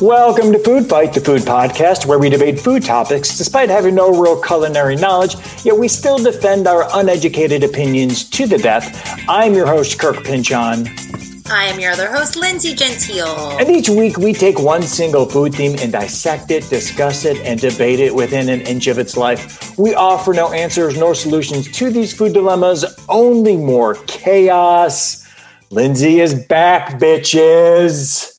Welcome to Food Fight, the food podcast where we debate food topics despite having no real culinary knowledge, yet we still defend our uneducated opinions to the death. I'm your host, Kirk Pynchon. I am your other host, Lindsey Gentile. And each week we take one single food theme and dissect it, discuss it, and debate it within an inch of its life. We offer no answers nor solutions to these food dilemmas, only more chaos. Lindsey is back, bitches.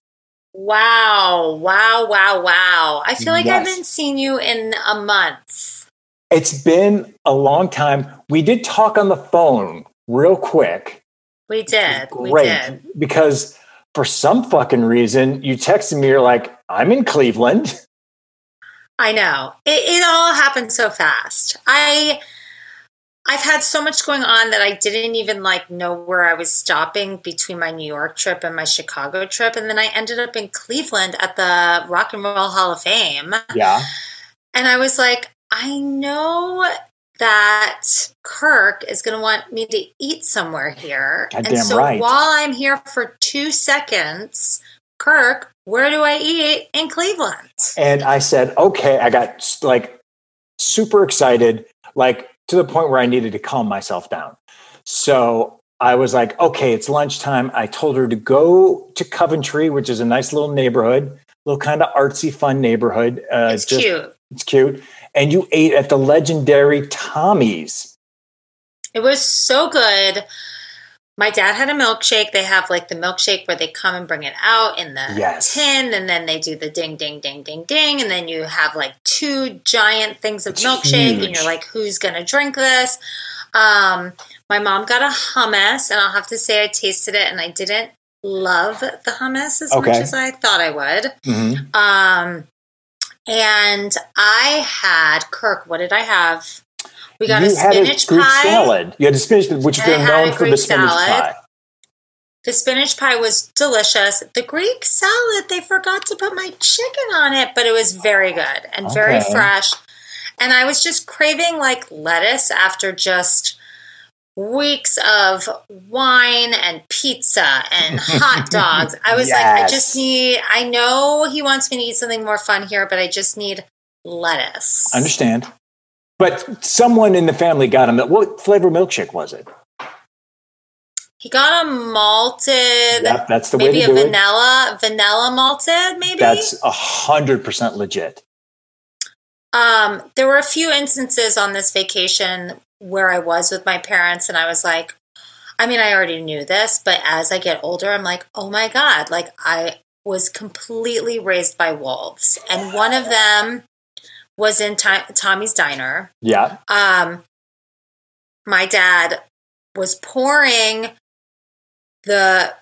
Wow, wow, wow, wow. I feel like I haven't seen you in a month. It's been a long time. We did talk on the phone real quick. We did. We Great. did. Because for some fucking reason, you texted me, you're like, I'm in Cleveland. I know. It, it all happened so fast. I I've had so much going on that I didn't even like know where I was stopping between my New York trip and my Chicago trip and then I ended up in Cleveland at the Rock and Roll Hall of Fame. Yeah. And I was like, I know that Kirk is going to want me to eat somewhere here. Goddamn and so right. while I'm here for two seconds, Kirk, where do I eat in Cleveland? And I said, okay, I got like super excited, like to the point where I needed to calm myself down. So I was like, okay, it's lunchtime. I told her to go to Coventry, which is a nice little neighborhood, a little kind of artsy, fun neighborhood. Uh, it's just- cute. It's cute. And you ate at the legendary Tommy's. It was so good. My dad had a milkshake. They have like the milkshake where they come and bring it out in the Yes. tin, and then they do the ding, ding, ding, ding, ding, and then you have like two giant things of It's milkshake, and you're like, who's gonna drink this? Um, my mom got a hummus, and I'll have to say I tasted it, and I didn't love the hummus as much as I thought I would. Mhm. Um, and I had Kirk. What did I have? We got you a spinach a Greek pie. salad. You had a spinach, which I they're known for the spinach salad. pie. The spinach pie was delicious. The Greek salad, they forgot to put my chicken on it, but it was very good and very fresh. And I was just craving like lettuce after just weeks of wine and pizza and hot dogs. I was like, I just need, I know he wants me to eat something more fun here, but I just need lettuce. Understand. But someone in the family got him. A what flavor milkshake was it? He got a malted, Yep, that's the way maybe to a do it. vanilla, vanilla malted, maybe. That's a hundred percent legit. Um, there were a few instances on this vacation where I was with my parents, and I was like, I mean, I already knew this, but as I get older, I'm like, oh my God, like I was completely raised by wolves. And one of them was in Tommy's Diner. Yeah. Um, my dad was pouring the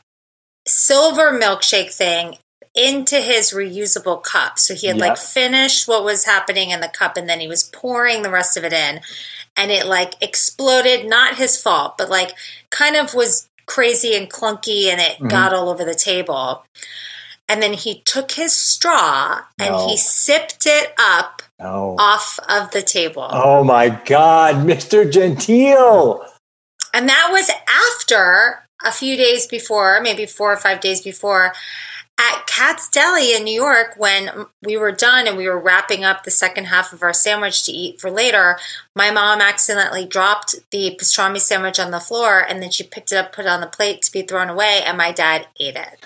silver milkshake thing into his reusable cup. So he had Yeah. like finished what was happening in the cup and then he was pouring the rest of it in and it like exploded, not his fault, but like kind of was crazy and clunky and it Mhm. got all over the table. And then he took his straw and No. he sipped it up Oh. off of the table. Oh my God, Mr. Gentile. And that was after a few days before, maybe four or five days before, Katz's Deli in New York, when we were done and we were wrapping up the second half of our sandwich to eat for later, my mom accidentally dropped the pastrami sandwich on the floor and then she picked it up, put it on the plate to be thrown away, and my dad ate it.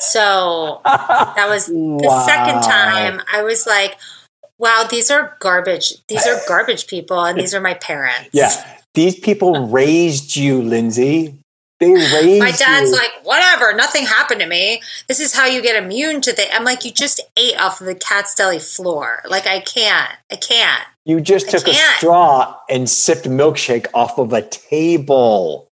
So that was the second time I was like, wow, these are garbage. These are garbage people, and these are my parents. Yeah. These people raised you, Lindsey. They raised My dad's you. like, whatever, nothing happened to me. This is how you get immune to the. I'm like, you just ate off of the Katz's Deli floor. Like, I can't. I can't. you just took a straw and sipped milkshake off of a table.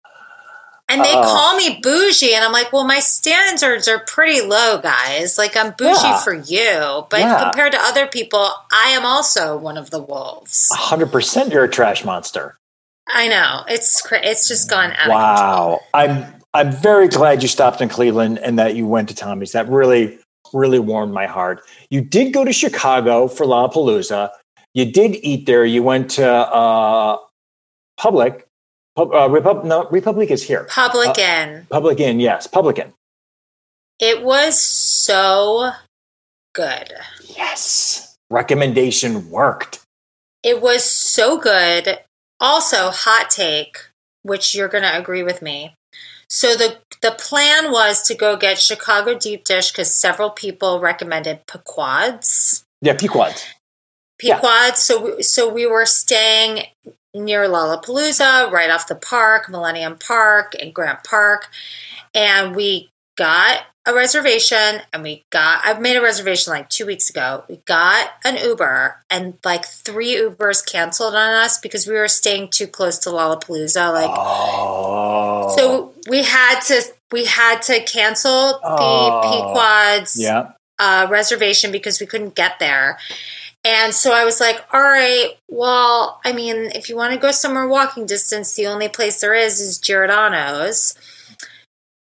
And they Uh-oh. call me bougie, and I'm like, well, my standards are pretty low, guys. Like, I'm bougie Yeah. for you, but Yeah. compared to other people, I am also one of the wolves. 100% you're a trash monster. I know it's it's just gone out. Wow. I'm I'm very glad you stopped in Cleveland and that you went to Tommy's. That really really warmed my heart. You did go to Chicago for Lollapalooza. You did eat there. You went to uh Public, Pub- uh, Repub- no, Republic is here. Publican. Publican, yes, Publican. it was so good. Yes. Recommendation worked. It was so good. Also, hot take, which you're going to agree with me. So the the plan was to go get Chicago deep dish because several people recommended Pequod's. Yeah, Pequod's. Yeah. So we, so we were staying near Lollapalooza, right off the park, Millennium Park and Grant Park, and we got a reservation and we got I made a reservation like 2 weeks ago. We got an Uber and like 3 Ubers canceled on us because we were staying too close to Lollapalooza like Oh. so we had to we had to cancel the Oh. Pequod's yeah. uh, reservation because we couldn't get there. And so I was like, all right, well, I mean, if you want to go somewhere walking distance, the only place there is is Giordano's.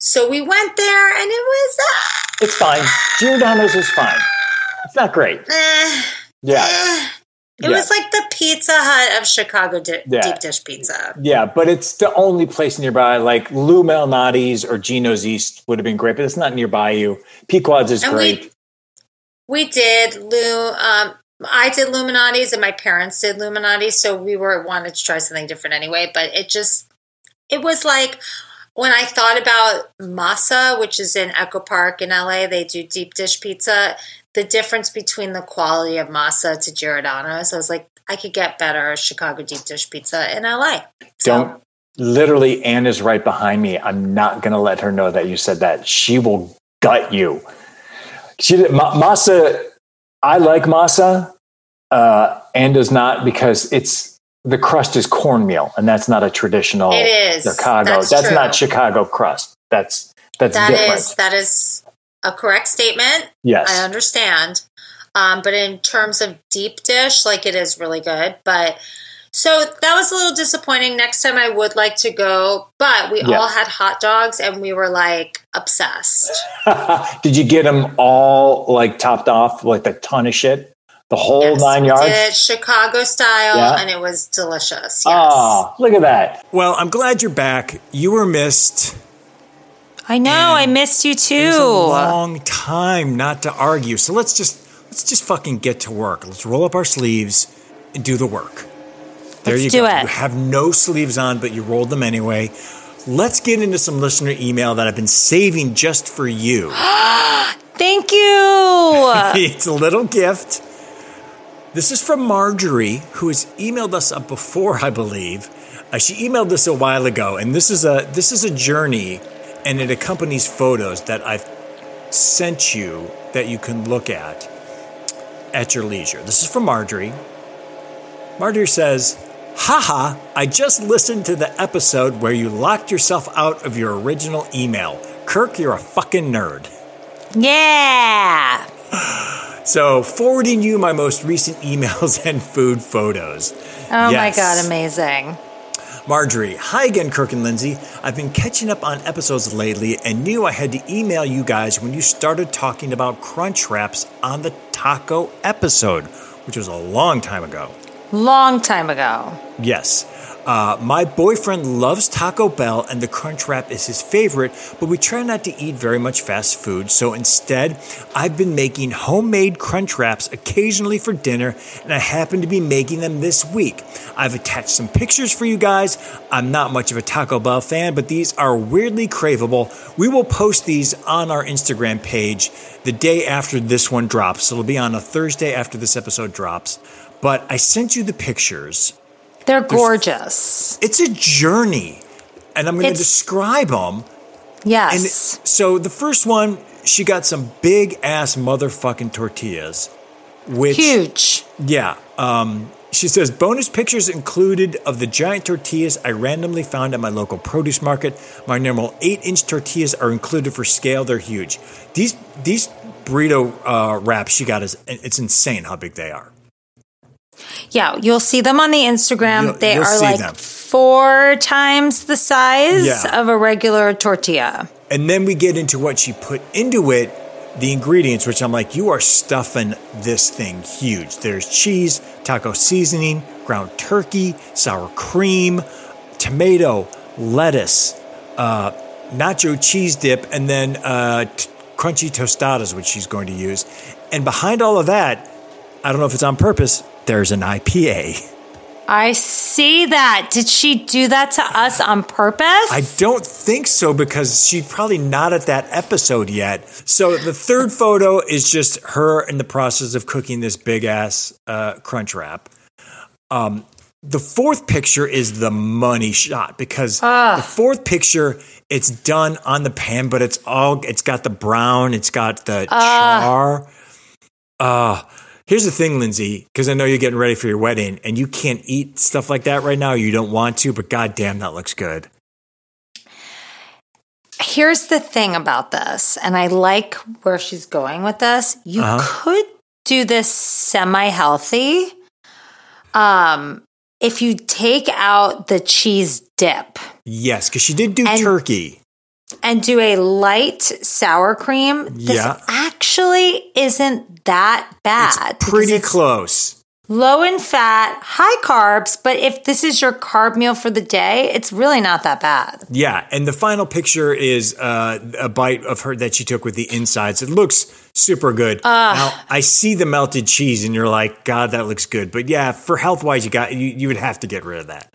So we went there and it was, It's fine. Giordano's is fine. It's not great. uh, Yeah. eh. It Yeah. was like the Pizza Hut of Chicago di- Yeah. deep dish pizza. Yeah, but it's the only place nearby. Like Lou Malnati's or Gino's East would have been great, but it's not nearby you. Pequods is And we- great. We did Lou. Um, I did Lou Malnati's, and my parents did Lou Malnati's, so we were wanted to try something different anyway. But it just, it was like when I thought about Masa, which is in Echo Park in LA. They do deep dish pizza. The difference between the quality of Masa to Giordano's, I was like, I could get better Chicago deep dish pizza in LA. So, Don't literally Anne is right behind me. I'm not gonna let her know that you said that. She will gut you. She ma- masa. I like masa. Uh, Anne does not because it's the crust is cornmeal, and that's not a traditional It is. Chicago. That's That's, not Chicago crust. That's that's That different. is that is a correct statement. yes. I understand. Um, but in terms of deep dish, like it is really good. But so that was a little disappointing. Next time I would like to go, but we Yeah. all had hot dogs and we were like obsessed. Did you get them all like topped off, like a ton of shit? The whole Yes, nine we yards? Did Chicago style, Yeah. and it was delicious. Ah, yes. Oh, look at that. Well, I'm glad you're back. You were missed. I know. I missed you It was a too. long time not to argue. So let's just let's just fucking get to work. Let's roll up our sleeves and do the work. There Let's you do go. it. You have no sleeves on, but you rolled them anyway. Let's get into some listener email that I've been saving just for you. Thank you. it's a little gift. This is from Marjorie, who has emailed us up before, I believe. Uh, she emailed this a while ago, and this is a this is a journey, and it accompanies photos that I've sent you that you can look at at your leisure. This is from Marjorie. Marjorie says, Haha, I just listened to the episode where you locked yourself out of your original email. Kirk, you're a fucking nerd. yeah. So, forwarding you my most recent emails and food photos. Oh Yes. my god, amazing. Marjorie, hi again, Kirk and Lindsey. I've been catching up on episodes lately and knew I had to email you guys when you started talking about crunch wraps on the taco episode, which was a long time ago. Long time ago. Yes. Uh, my boyfriend loves Taco Bell and the Crunch Wrap is his favorite, but we try not to eat very much fast food. So instead, I've been making homemade Crunch Wraps occasionally for dinner, and I happen to be making them this week. I've attached some pictures for you guys. I'm not much of a Taco Bell fan, but these are weirdly craveable. We will post these on our Instagram page the day after this one drops. It'll be on a Thursday after this episode drops. But I sent you the pictures They're gorgeous. it's a journey and i'm going to describe them Yes. and so the first one she got some big ass motherfucking tortillas which Huge. yeah um she says bonus pictures included of the giant tortillas I randomly found at my local produce market. My normal eight inch tortillas are included for scale. They're huge. These these burrito uh, wraps she got is it's insane how big they are. Yeah, you'll see them on the Instagram. You'll- they you'll are like them. four times the size Yeah. of a regular tortilla. And then we get into what she put into it, the ingredients, which I'm like, you are stuffing this thing huge. There's cheese, taco seasoning, ground turkey, sour cream, tomato, lettuce, uh, nacho cheese dip, and then uh, t- crunchy tostadas, which she's going to use. And behind all of that, I don't know if it's on purpose, there's an IPA. I see that. Did she do that to us on purpose? I don't think so because she's probably not at that episode yet. So the third photo is just her in the process of cooking this big ass uh, crunch wrap. Um, the fourth picture is the money shot because the fourth picture it's done on the pan, but it's all it's got the brown, it's got the char. Uh here's the thing, Lindsey, because I know you're getting ready for your wedding and you can't eat stuff like that right now. You don't want to, but goddamn, that looks good. Here's the thing about this, and I like where she's going with this. You could do this semi healthy. Um, if you take out the cheese dip Yes, because she did do And- turkey. And do a light sour cream, this Yeah. actually isn't that bad. because Pretty it's close. Low in fat, high carbs, but if this is your carb meal for the day, it's really not that bad. Yeah, and the final picture is uh, a bite of her that she took with the insides. It looks super good. now I see the melted cheese, and you're like, God, that looks good. But yeah, for health wise, you got you, you would have to get rid of that.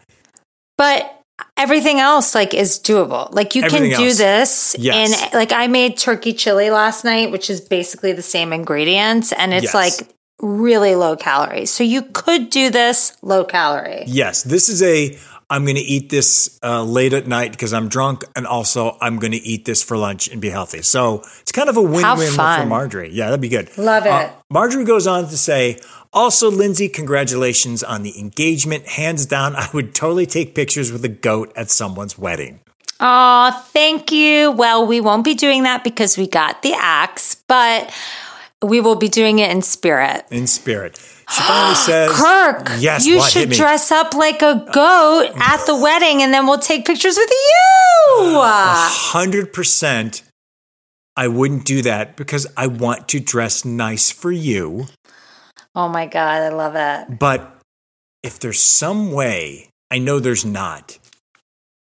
But everything else like is doable. Like you Everything can do else. this Yes. in like I made turkey chili last night, which is basically the same ingredients and it's Yes. like really low calories. So you could do this low calorie. Yes, this is a. I'm going to eat this uh, late at night because I'm drunk, and also I'm going to eat this for lunch and be healthy. So it's kind of a win-win for. Marjorie. Yeah, that'd be good. Love it. Uh, Marjorie goes on to say, also, Lindsey, congratulations on the engagement. Hands down, I would totally take pictures with a goat at someone's wedding. Oh, thank you. Well, we won't be doing that because we got the axe, but we will be doing it in spirit. in spirit. She finally says, Kirk, Yes, you what? Should dress up like a goat at the wedding and then we'll take pictures with you. A hundred percent. I wouldn't do that because I want to dress nice for you. Oh my God, I love it. But if there's some way, I know there's not.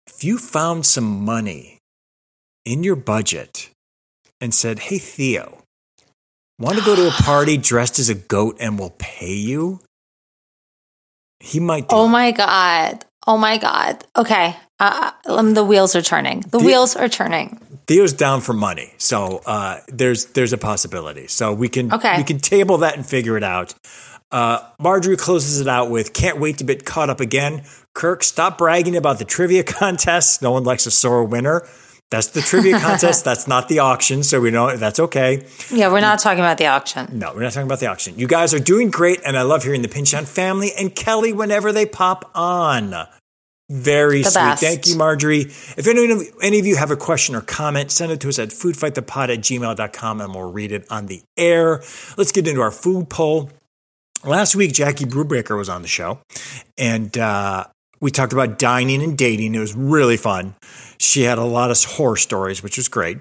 If you found some money in your budget and said, Hey, Theo, want to go to a party dressed as a goat and we'll pay you? He might do Oh it. my God. Oh my God. Okay. Uh, um, the wheels are turning. The, The- wheels are turning. Theo's down for money, so uh, there's there's a possibility. So we can Okay. we can table that and figure it out. Uh, Marjorie closes it out with "Can't wait to get caught up again." Kirk, stop bragging about the trivia contest. No one likes a sore winner. That's the trivia contest. That's not the auction, so we know that's okay. Yeah, we're not talking about the auction. No, we're not talking about the auction. You guys are doing great, and I love hearing the Pynchon family and Kelly whenever they pop on. Very The sweet. best. Thank you, Marjorie. If any of, any of you have a question or comment, send it to us at foodfightthepod at gmail.com and we'll read it on the air. Let's get into our food poll. Last week, Jackie Brubaker was on the show, and uh, we talked about dining and dating. It was really fun. She had a lot of horror stories, which was great.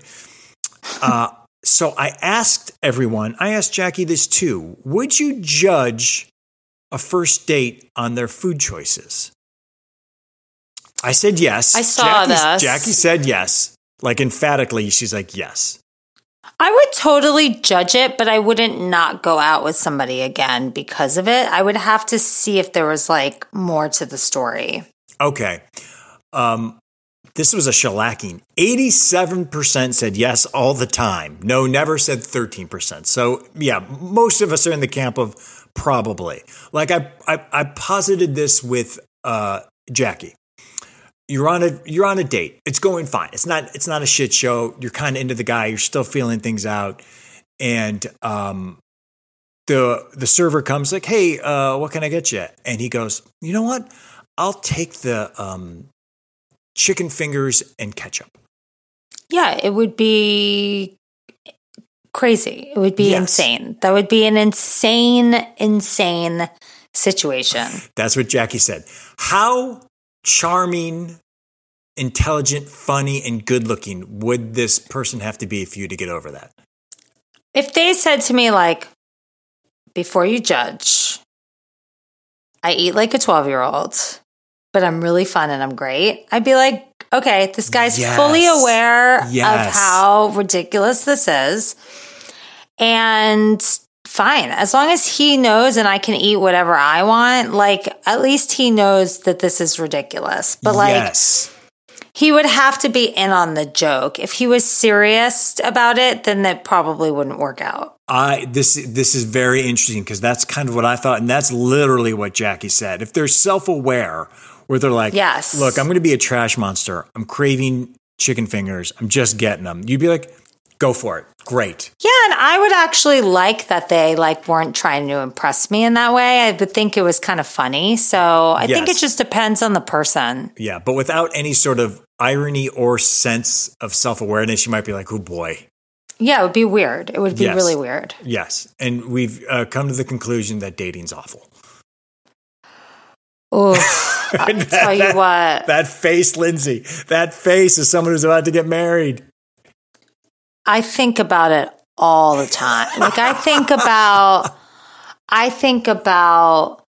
Uh, so I asked everyone, I asked Jackie this too. Would you judge a first date on their food choices? I said yes. I saw this. Jackie said yes. Like emphatically, she's like, yes. I would totally judge it, but I wouldn't not go out with somebody again because of it. I would have to see if there was like more to the story. Okay. Um, this was a shellacking. 87% said yes all the time. No, never said 13%. So, yeah, most of us are in the camp of probably. Like I, I, I posited this with uh, Jackie. You're on a you're on a date. It's going fine. It's not it's not a shit show. You're kind of into the guy. You're still feeling things out, and um, the the server comes like, "Hey, uh, what can I get you?" And he goes, "You know what? I'll take the um, chicken fingers and ketchup." Yeah, it would be crazy. It would be Yes. insane. That would be an insane, insane situation. That's what Jackie said. How charming, intelligent, funny, and good looking would this person have to be for you to get over that? If they said to me, like, before you judge, I eat like a 12 year old, but I'm really fun and I'm great, I'd be like, okay, this guy's Yes. fully aware of how ridiculous this is. And fine, as long as he knows and I can eat whatever I want, like at least he knows that this is ridiculous. But like, yes. he would have to be in on the joke. If he was serious about it, then that probably wouldn't work out. I this this is very interesting because that's kind of what I thought, and that's literally what Jackie said. If they're self aware, where they're like, Yes. look, I'm going to be a trash monster. I'm craving chicken fingers. I'm just getting them." You'd be like, "Go for it. Great." Yeah, and I would actually like that they like weren't trying to impress me in that way. I would think it was kind of funny. So I think it just depends on the person. Yeah, but without any sort of irony or sense of self awareness, you might be like, "Oh boy." Yeah, it would be weird. It would be Yes. really weird. Yes, and we've uh, come to the conclusion that dating's awful. Oh, tell you what. That face, Lindsey. That face is someone who's about to get married. I think about it all the time. Like I think about I think about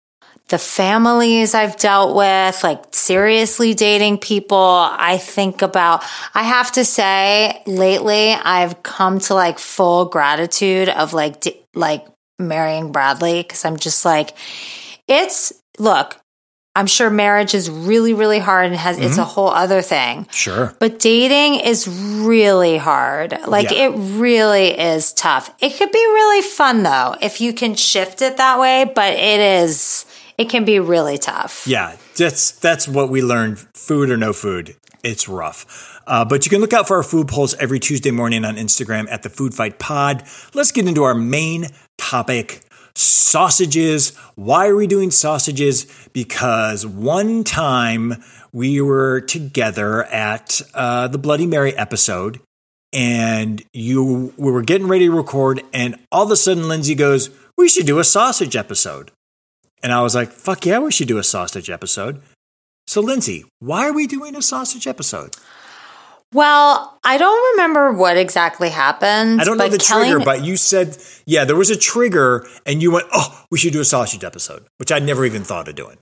the families I've dealt with, like seriously dating people. I think about I have to say lately I've come to like full gratitude of like like marrying Bradley cuz I'm just like it's look, I'm sure marriage is really really hard and has it's a whole other thing. Sure. But dating is really hard. Like Yeah. it really is tough. It could be really fun though if you can shift it that way, but it is it can be really tough. Yeah, that's that's what we learned. Food or no food, it's rough. Uh, but you can look out for our food polls every Tuesday morning on Instagram at the Food Fight Pod. Let's get into our main topic: sausages. Why are we doing sausages? Because one time we were together at uh, the Bloody Mary episode, and you we were getting ready to record, and all of a sudden Lindsey goes, "We should do a sausage episode." And I was like, fuck yeah, we should do a sausage episode. So, Lindsey, why are we doing a sausage episode? Well, I don't remember what exactly happened. I don't know the Kelly, trigger, but you said, yeah, there was a trigger, and you went, oh, we should do a sausage episode, which I'd never even thought of doing.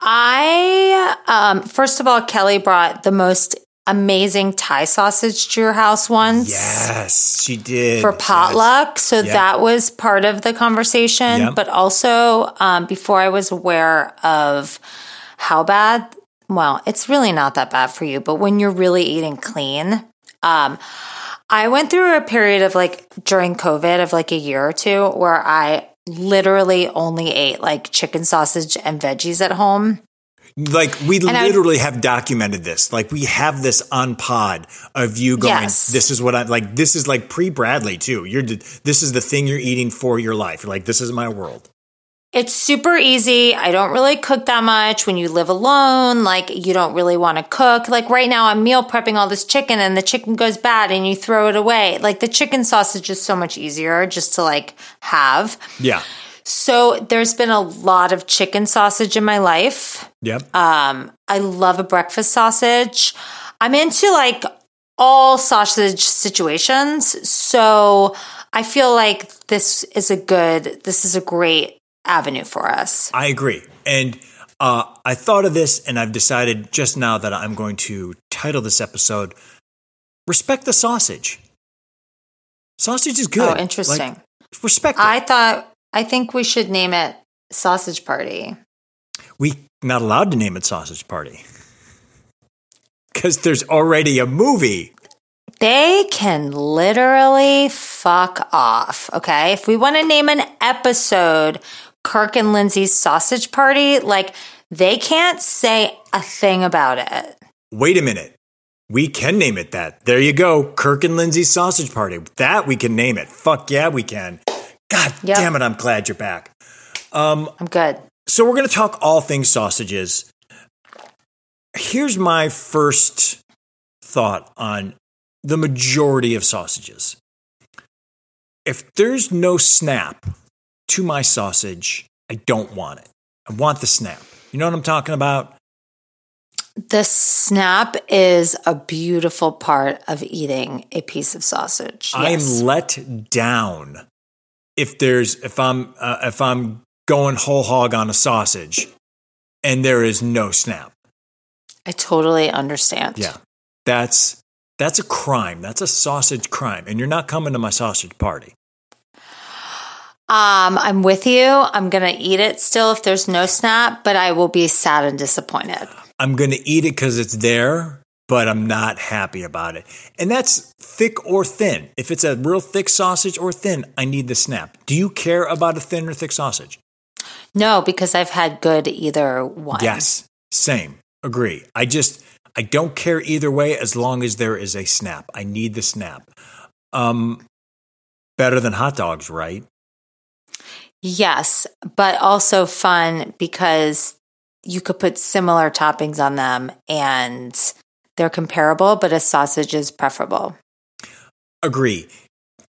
I um first of all, Kelly brought the most amazing Thai sausage to your house once. Yes, she did. for Yes. potluck. So Yep. that was part of the conversation. Yep. But also, um, before I was aware of how bad, well, it's really not that bad for you, but when you're really eating clean, um, I went through a period of like during COVID of like a year or two where I literally only ate like chicken sausage and veggies at home. Like, we would- literally have documented this. Like, we have this on pod of you going, Yes. this is what I like. This is like pre Bradley, too. You're, this is the thing you're eating for your life. You're like, this is my world. It's super easy. I don't really cook that much when you live alone. Like, you don't really want to cook. Like, right now, I'm meal prepping all this chicken and the chicken goes bad and you throw it away. Like, the chicken sausage is so much easier just to like have. Yeah. So, there's been a lot of chicken sausage in my life. Yep. Um, I love a breakfast sausage. I'm into like all sausage situations. So, I feel like this is a good, this is a great avenue for us. I agree. And uh, I thought of this and I've decided just now that I'm going to title this episode Respect the Sausage. Sausage is good. Oh, interesting. Like, respect it. I thought I think we should name it Sausage Party. we not allowed to name it Sausage Party. Because there's already a movie. They can literally fuck off. Okay. If we want to name an episode Kirk and Lindsey's Sausage Party, like they can't say a thing about it. Wait a minute. We can name it that. There you go. Kirk and Lindsey's Sausage Party. That we can name it. Fuck yeah, we can. God Yep. damn it, I'm glad you're back. Um, I'm good. So we're going to talk all things sausages. Here's my first thought on the majority of sausages. If there's no snap to my sausage, I don't want it. I want the snap. You know what I'm talking about? The snap is a beautiful part of eating a piece of sausage. Yes. I'm let down if there's if I'm uh, if I'm going whole hog on a sausage. and there is no snap. I totally understand. Yeah. That's that's a crime. That's a sausage crime. And you're not coming to my sausage party. Um, I'm with you. I'm going to eat it still if there's no snap, but I will be sad and disappointed. I'm going to eat it because it's there, but I'm not happy about it. And that's thick or thin. If it's a real thick sausage or thin, I need the snap. Do you care about a thin or thick sausage? No, because I've had good either one. Yes, same. Agree. I just, I don't care either way as long as there is a snap. I need the snap. Um, better than hot dogs, right? Yes, but also fun because you could put similar toppings on them and they're comparable, but a sausage is preferable. Agree.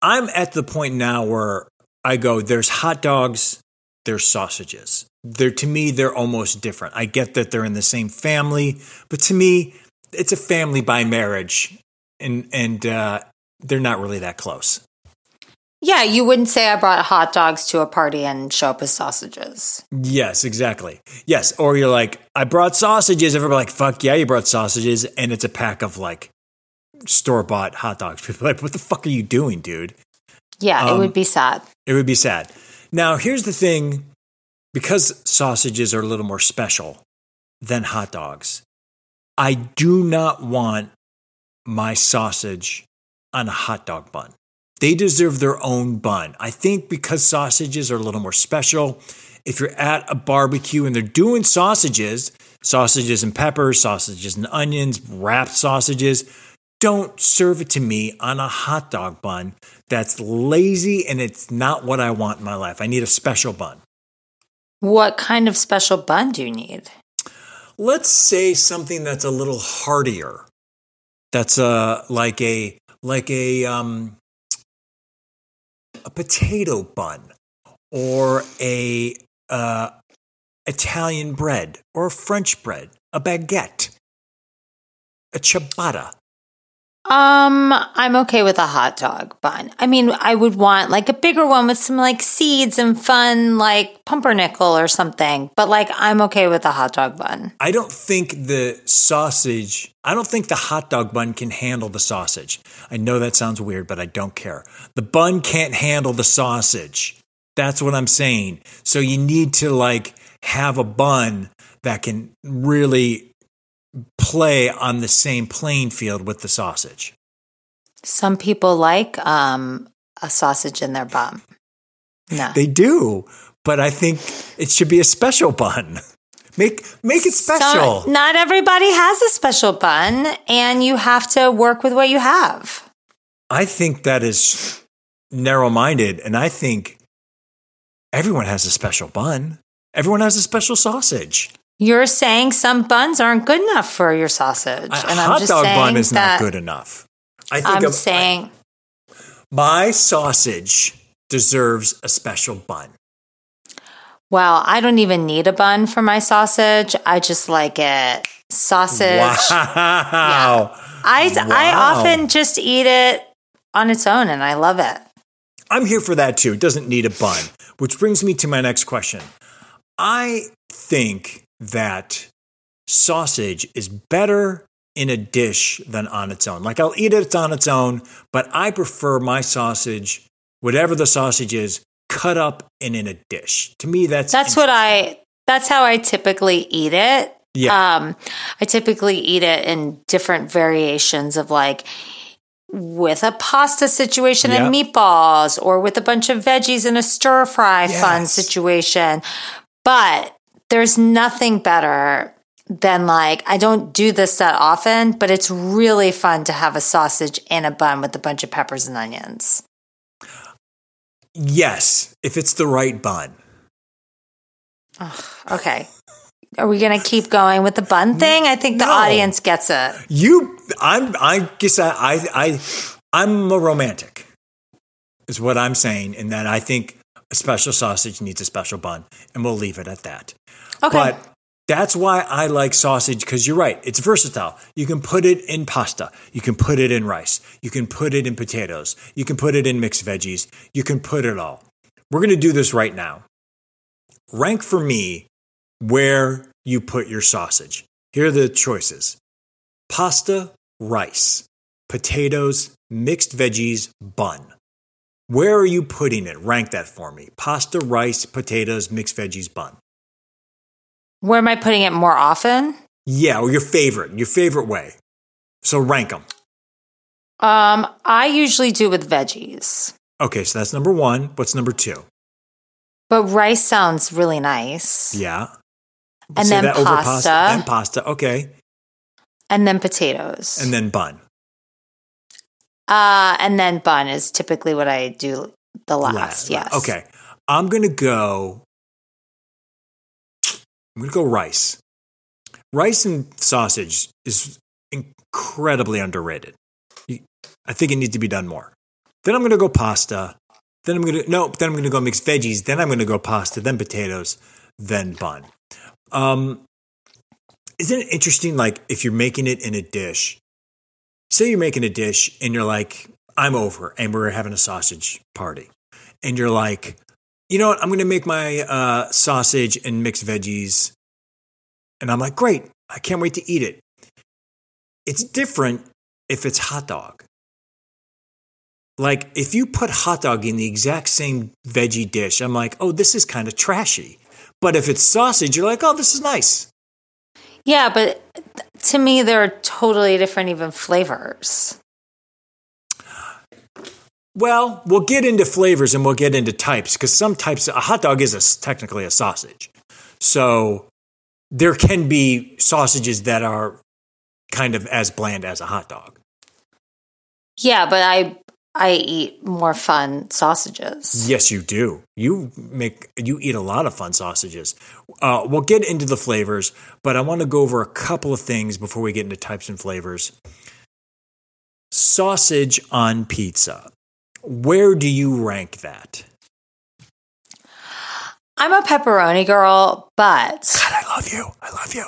I'm at the point now where I go, there's hot dogs, there's sausages. They're to me, they're almost different. I get that they're in the same family, but to me, it's a family by marriage, and and uh, they're not really that close. Yeah, you wouldn't say I brought hot dogs to a party and show up as sausages. Yes, exactly. Yes, or you're like, I brought sausages. Everybody like, fuck yeah, you brought sausages, and it's a pack of like store bought hot dogs. People are like, what the fuck are you doing, dude? Yeah, Um, it would be sad. It would be sad. Now, here's the thing because sausages are a little more special than hot dogs, I do not want my sausage on a hot dog bun. They deserve their own bun. I think because sausages are a little more special, if you're at a barbecue and they're doing sausages, sausages and peppers, sausages and onions, wrapped sausages, don't serve it to me on a hot dog bun. That's lazy and it's not what I want in my life. I need a special bun. What kind of special bun do you need? Let's say something that's a little heartier. That's a like a like a um a potato bun or a uh Italian bread or a French bread, a baguette, a ciabatta. Um, I'm okay with a hot dog bun. I mean, I would want like a bigger one with some like seeds and fun, like pumpernickel or something. But like, I'm okay with a hot dog bun. I don't think the sausage, I don't think the hot dog bun can handle the sausage. I know that sounds weird, but I don't care. The bun can't handle the sausage. That's what I'm saying. So you need to like have a bun that can really play on the same playing field with the sausage. Some people like um a sausage in their bun. No. They do, but I think it should be a special bun. Make make it special. Some- not everybody has a special bun, and you have to work with what you have. I think that is narrow minded, and I think everyone has a special bun. Everyone has a special sausage. You're saying some buns aren't good enough for your sausage, A and I'm hot just dog saying bun is not good enough. I think I'm a- saying my sausage deserves a special bun. Well, I don't even need a bun for my sausage. I just like it sausage. Wow. I I Wow. often just eat it on its own and I love it. I'm here for that too. It doesn't need a bun, which brings me to my next question. I think that sausage is better in a dish than on its own. Like I'll eat it on its own, but I prefer my sausage, whatever the sausage is, cut up and in a dish. To me, that's That's what I that's how I typically eat it. Yeah. Um I typically eat it in different variations of like with a pasta situation and meatballs or with a bunch of veggies in a stir fry fun situation. But there's nothing better than like I don't do this that often, but it's really fun to have a sausage in a bun with a bunch of peppers and onions. Yes, if it's the right bun. Okay. Are we going to keep going with the bun thing? I think the No. audience gets it. You, I'm, I guess I, I, I, I'm a romantic, is what I'm saying, in that I think a special sausage needs a special bun, and we'll leave it at that. Okay. But that's why I like sausage because you're right. It's versatile. You can put it in pasta. You can put it in rice. You can put it in potatoes. You can put it in mixed veggies. You can put it all. We're going to do this right now. Rank for me where you put your sausage. Here are the choices pasta, rice, potatoes, mixed veggies, bun. Where are you putting it? Rank that for me. Pasta, rice, potatoes, mixed veggies, bun. Where am I putting it more often? Yeah, or your favorite, your favorite way. So rank them. Um, I usually do with veggies. Okay, so that's number one. What's number two? But rice sounds really nice. Yeah. And Say then over pasta. And pasta. Okay. And then potatoes. And then bun. uh, and then bun is typically what I do the last. Last. Yes. Okay. I'm gonna go. I'm gonna go rice. Rice and sausage is incredibly underrated. I think it needs to be done more. Then I'm gonna go pasta. Then I'm gonna no. Then I'm gonna go mixed veggies. Then I'm gonna go pasta. Then potatoes. Then bun. Um, isn't it interesting? Like if you're making it in a dish, say you're making a dish and you're like, I'm over and we're having a sausage party. And you're like, you know what? I'm going to make my uh, sausage and mixed veggies. And I'm like, great. I can't wait to eat it. It's different if it's hot dog. Like if you put hot dog in the exact same veggie dish, I'm like, oh, this is kind of trashy. But if it's sausage, you're like, oh, this is nice. Yeah, but to me, they're totally different, even flavors. Well, we'll get into flavors and we'll get into types because some types, a hot dog is a, technically a sausage. So there can be sausages that are kind of as bland as a hot dog. Yeah, but I I eat more fun sausages. Yes, you do. You make you eat a lot of fun sausages. Uh, we'll get into the flavors, but I want to go over a couple of things before we get into types and flavors. Sausage on pizza. Where do you rank that? I'm a pepperoni girl, but God, I love you. I love you.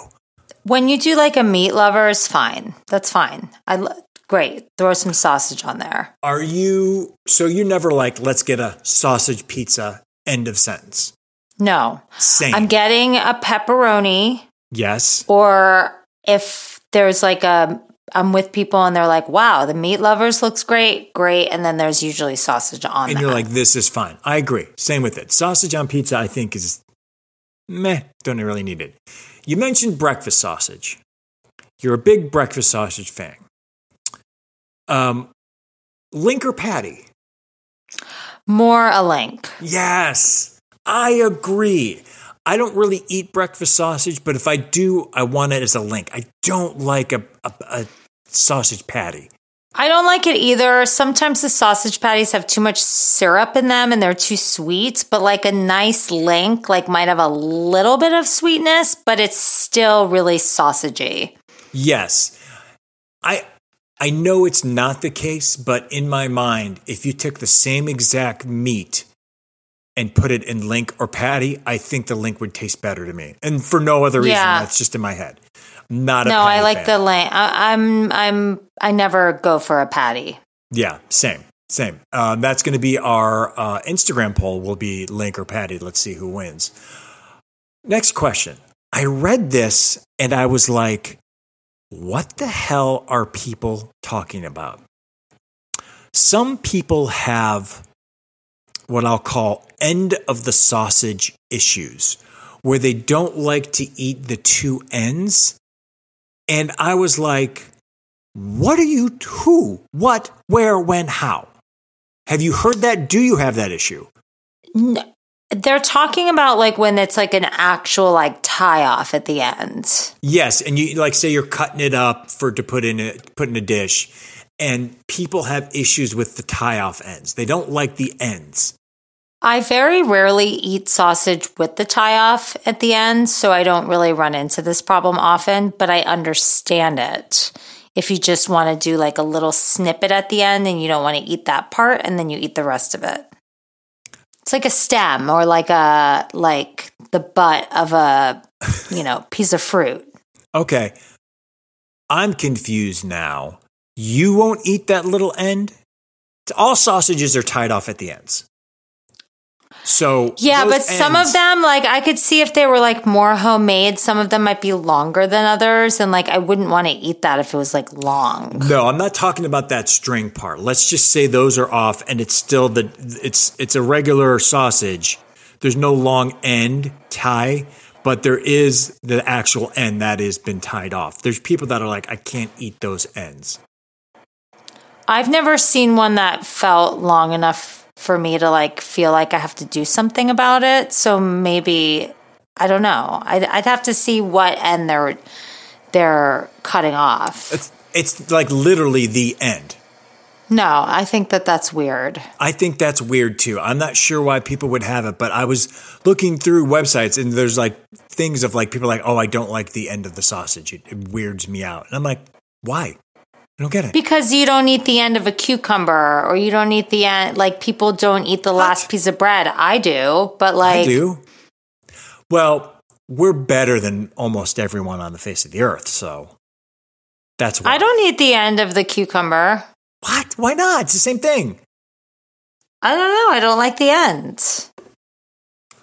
when you do like a meat lovers, fine. That's fine. I lo- great. Throw some sausage on there. Are you so you never like let's get a sausage pizza end of sentence. No, Same. I'm getting a pepperoni, yes. or if there's like a I'm with people and they're like, "Wow, the meat lovers looks great, great," and then there's usually sausage on And that. you're like this is fine. I agree. Same with it. Sausage on pizza I think is meh, don't really need it. You mentioned breakfast sausage. You're a big breakfast sausage fan. Um link or patty? more a link. Yes, I agree. I don't really eat breakfast sausage, but if I do, I want it as a link. I don't like a, a, a sausage patty. I don't like it either. Sometimes the sausage patties have too much syrup in them and they're too sweet, but like a nice link like might have a little bit of sweetness, but it's still really sausagey. Yes. I I know it's not the case, but in my mind, if you took the same exact meat and put it in link or patty, I think the link would taste better to me. And for no other reason, Yeah. that's just in my head. Not No, I like fan. the link. I, I'm I'm I never go for a patty. Yeah, same, same. Uh, that's going to be our uh, Instagram poll. Will be Link or Patty. Let's see who wins. Next question. I read this and I was like, "What the hell are people talking about?" Some people have what I'll call end of the sausage issues, where they don't like to eat the two ends. And I was like, what are you, who, what, where, when, how? Have you heard that? Do you have that issue? N- They're talking about like when it's like an actual like tie off at the end. Yes, and you like say you're cutting it up for to put in a put in a dish, and people have issues with the tie off ends. They don't like the ends. I very rarely eat sausage with the tie off at the end, so I don't really run into this problem often, but I understand it. If you just want to do like a little snippet at the end and you don't want to eat that part and then you eat the rest of it. It's like a stem or like a like the butt of a, you know, piece of fruit. Okay, I'm confused now. You won't eat that little end. All sausages are tied off at the ends. So Yeah, but some of them, like I could see if they were like more homemade, some of them might be longer than others. And like I wouldn't want to eat that if it was like long. No, I'm not talking about that string part. Let's just say those are off, and it's still the it's it's a regular sausage. There's no long end tie, but there is the actual end that has been tied off. There's people that are like, I can't eat those ends. I've never seen one that felt long enough for me to like feel like I have to do something about it. So maybe I don't know. I'd, I'd have to see what end they're they're cutting off. It's it's like literally the end. No, I think that that's weird. I think that's weird too. I'm not sure why people would have it, but I was looking through websites and there's like things of like people like, oh, I don't like the end of the sausage. It, it weirds me out. And I'm like, why? I don't get it. Because you don't eat the end of a cucumber or you don't eat the end, like people don't eat the last piece of bread. I do, but like, I do. Well, we're better than almost everyone on the face of the earth, so that's why. I don't eat the end of the cucumber. What? Why not? It's the same thing. I don't know. I don't like the end. I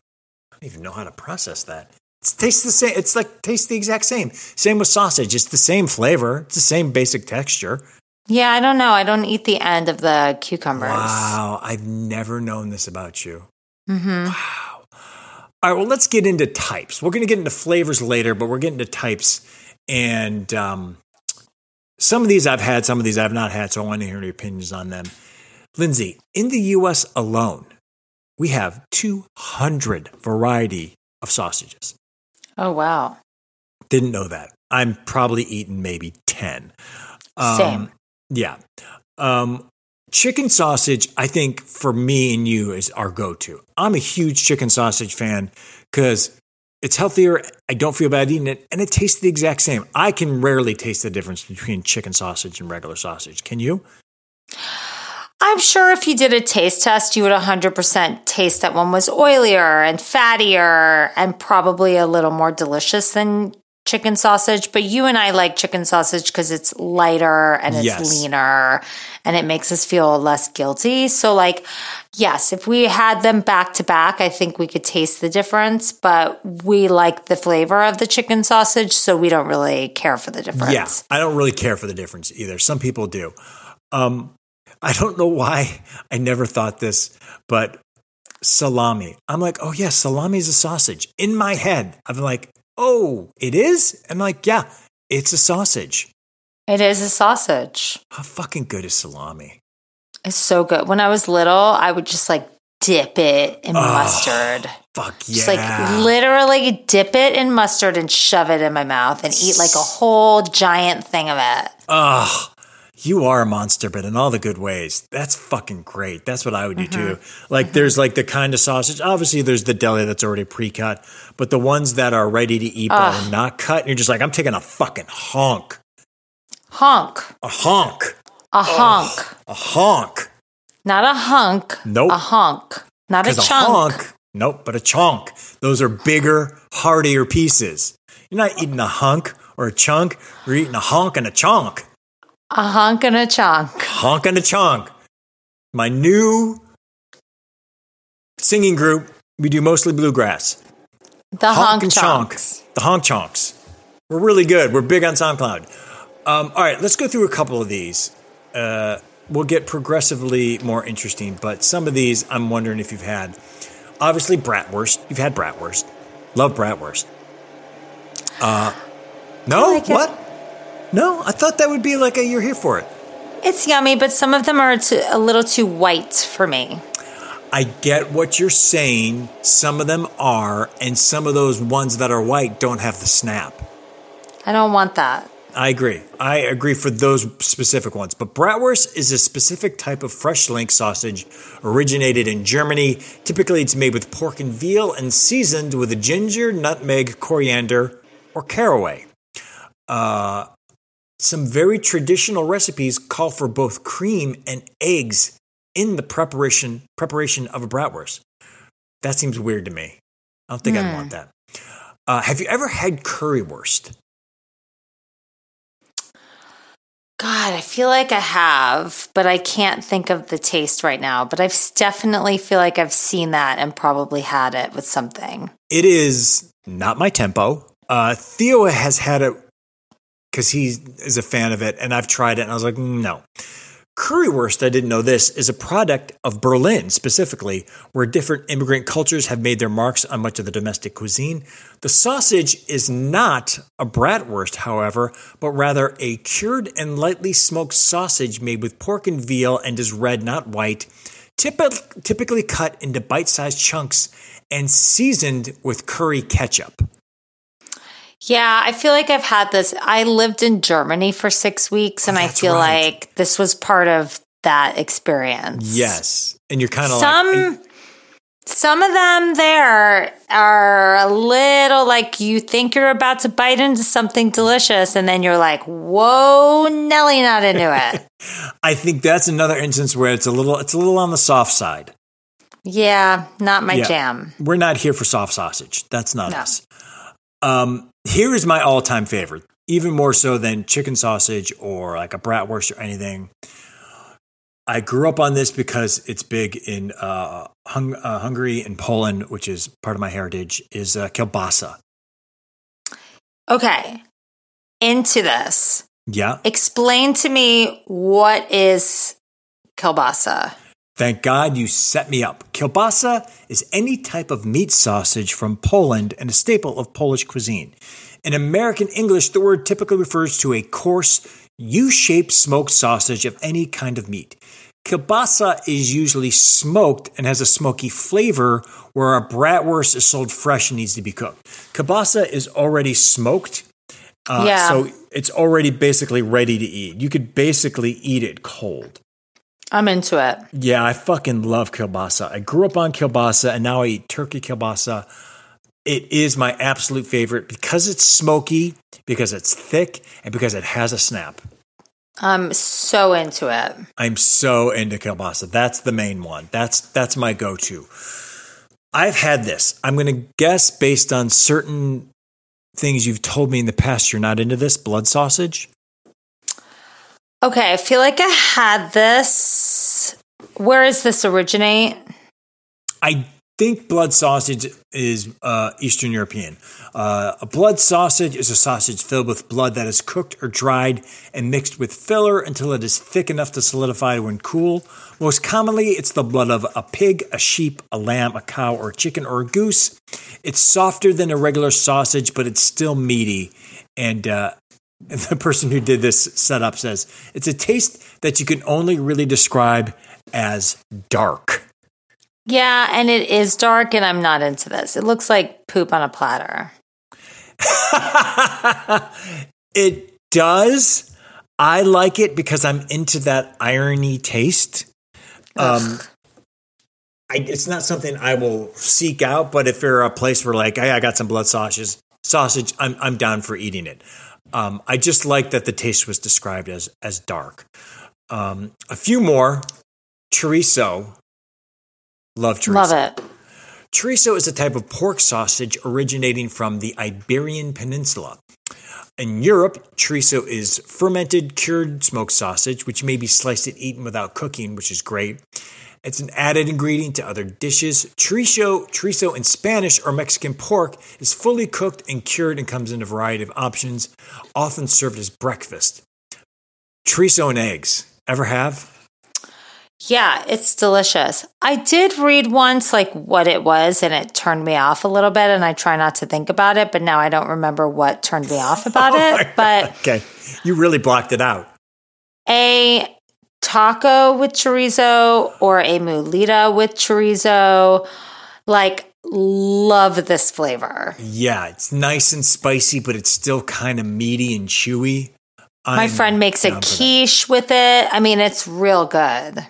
don't even know how to process that. It tastes the same. It's like tastes the exact same. Same with sausage. It's the same flavor. It's the same basic texture. Yeah, I don't know. I don't eat the end of the cucumbers. Wow, I've never known this about you. Mm-hmm. Wow. All right, well, let's get into types. We're going to get into flavors later, but we're getting to types. And um, some of these I've had, some of these I've not had, so I want to hear your opinions on them. Lindsey, in the US alone, we have 200 variety of sausages. Oh, wow. Didn't know that. I'm probably eating maybe 10. Um, Same. Yeah. Um, chicken sausage, I think for me and you is our go to. I'm a huge chicken sausage fan because it's healthier. I don't feel bad eating it, and it tastes the exact same. I can rarely taste the difference between chicken sausage and regular sausage. Can you? I'm sure if you did a taste test, you would 100% taste that one was oilier and fattier and probably a little more delicious than chicken sausage. But you and I like chicken sausage because it's lighter and it's Yes. leaner and it makes us feel less guilty. So, like, yes, if we had them back to back, I think we could taste the difference. But we like the flavor of the chicken sausage, so we don't really care for the difference. Yeah, I don't really care for the difference either. Some people do. Um, I don't know why I never thought this, but salami. I'm like, oh yeah, salami is a sausage. In my head, I'm like, oh, it is. I'm like, yeah, it's a sausage. It is a sausage. How fucking good is salami? It's so good. When I was little, I would just like dip it in Oh, mustard. Fuck yeah! Just like literally dip it in mustard and shove it in my mouth and eat like a whole giant thing of it. Ugh. You are a monster, but in all the good ways. That's fucking great. That's what I would do too. Mm-hmm. Like, mm-hmm. there's like the kind of sausage. Obviously, there's the deli that's already pre-cut, but the ones that are ready to eat but are not cut, and you're just like, I'm taking a fucking honk, Honk. a honk, A honk. a honk. Not a hunk. Nope. A honk. Not a Because a chunk. honk, nope, but a chunk. Those are bigger, heartier pieces. You're not eating a hunk or a chunk. You're eating a honk and a chunk. A honk and a chunk. Honk and a Chunk. My new singing group. We do mostly bluegrass. The honk, and chunks. Chonk. The Honk Chonks. We're really good. We're big on SoundCloud. Um, all right, let's go through a couple of these. Uh, we'll get progressively more interesting, but some of these I'm wondering if you've had. Obviously, bratwurst. You've had bratwurst. Love bratwurst. Uh, no? like it. No, I thought that would be like a you're here for it. It's yummy, but some of them are too, a little too white for me. I get what you're saying. Some of them are, and some of those ones that are white don't have the snap. I don't want that. I agree. I agree for those specific ones. But bratwurst is a specific type of fresh link sausage originated in Germany. Typically, it's made with pork and veal and seasoned with ginger, nutmeg, coriander, or caraway. Uh, some very traditional recipes call for both cream and eggs in the preparation preparation of a bratwurst. That seems weird to me. I don't think I'd want that. Uh, have you ever had currywurst? God, I feel like I have, but I can't think of the taste right now. But I've definitely feel like I've seen that and probably had it with something. It is not my tempo. Uh, Theo has had it because he is a fan of it, and I've tried it, and I was like, no. Currywurst, I didn't know this, is a product of Berlin specifically, where different immigrant cultures have made their marks on much of the domestic cuisine. The sausage is not a bratwurst, however, but rather a cured and lightly smoked sausage made with pork and veal and is red, not white, typically cut into bite sized chunks and seasoned with curry ketchup. Yeah, I feel like I've had this. I lived in Germany for six weeks, and oh, I feel right. like this was part of that experience. Yes, and you're kind of some. Like, some of them there are a little like you think you're about to bite into something delicious, and then you're like, "Whoa, Nelly, not into it." I think that's another instance where it's a little, it's a little on the soft side. Yeah, not my yeah. jam. We're not here for soft sausage. That's not no. us. Um, here is my all time favorite, even more so than chicken sausage or like a bratwurst or anything. I grew up on this because it's big in uh, hung, uh, Hungary and Poland, which is part of my heritage, is uh, kielbasa. Okay. Into this. Yeah. Explain to me what is kielbasa. Thank God you set me up. Kielbasa is any type of meat sausage from Poland and a staple of Polish cuisine. In American English, the word typically refers to a coarse, U shaped smoked sausage of any kind of meat. Kielbasa is usually smoked and has a smoky flavor, where a bratwurst is sold fresh and needs to be cooked. Kielbasa is already smoked, uh, yeah. so it's already basically ready to eat. You could basically eat it cold. I'm into it. Yeah, I fucking love kielbasa. I grew up on kielbasa and now I eat turkey kielbasa. It is my absolute favorite because it's smoky, because it's thick, and because it has a snap. I'm so into it. I'm so into kielbasa. That's the main one. That's that's my go-to. I've had this. I'm going to guess based on certain things you've told me in the past you're not into this blood sausage. Okay, I feel like I had this. Where does this originate? I think blood sausage is uh, Eastern European. Uh, a blood sausage is a sausage filled with blood that is cooked or dried and mixed with filler until it is thick enough to solidify when cool. Most commonly, it's the blood of a pig, a sheep, a lamb, a cow, or a chicken, or a goose. It's softer than a regular sausage, but it's still meaty. And uh, the person who did this setup says it's a taste that you can only really describe as dark. Yeah, and it is dark, and I'm not into this. It looks like poop on a platter. it does. I like it because I'm into that irony taste. Um, I, it's not something I will seek out, but if you're a place where like, hey, I got some blood sausage, sausage, I'm I'm down for eating it. Um, I just like that the taste was described as as dark. Um, a few more. Chorizo. Love chorizo. Love it. Chorizo is a type of pork sausage originating from the Iberian Peninsula. In Europe, chorizo is fermented, cured smoked sausage, which may be sliced and eaten without cooking, which is great. It's an added ingredient to other dishes. Chorizo, chorizo in Spanish or Mexican pork is fully cooked and cured and comes in a variety of options, often served as breakfast. Chorizo and eggs. Ever have? Yeah, it's delicious. I did read once like what it was and it turned me off a little bit and I try not to think about it, but now I don't remember what turned me off about oh it. But Okay. You really blocked it out. A taco with chorizo or a mulita with chorizo. Like, love this flavor. Yeah, it's nice and spicy, but it's still kind of meaty and chewy. I'm My friend makes a quiche with it. I mean, it's real good.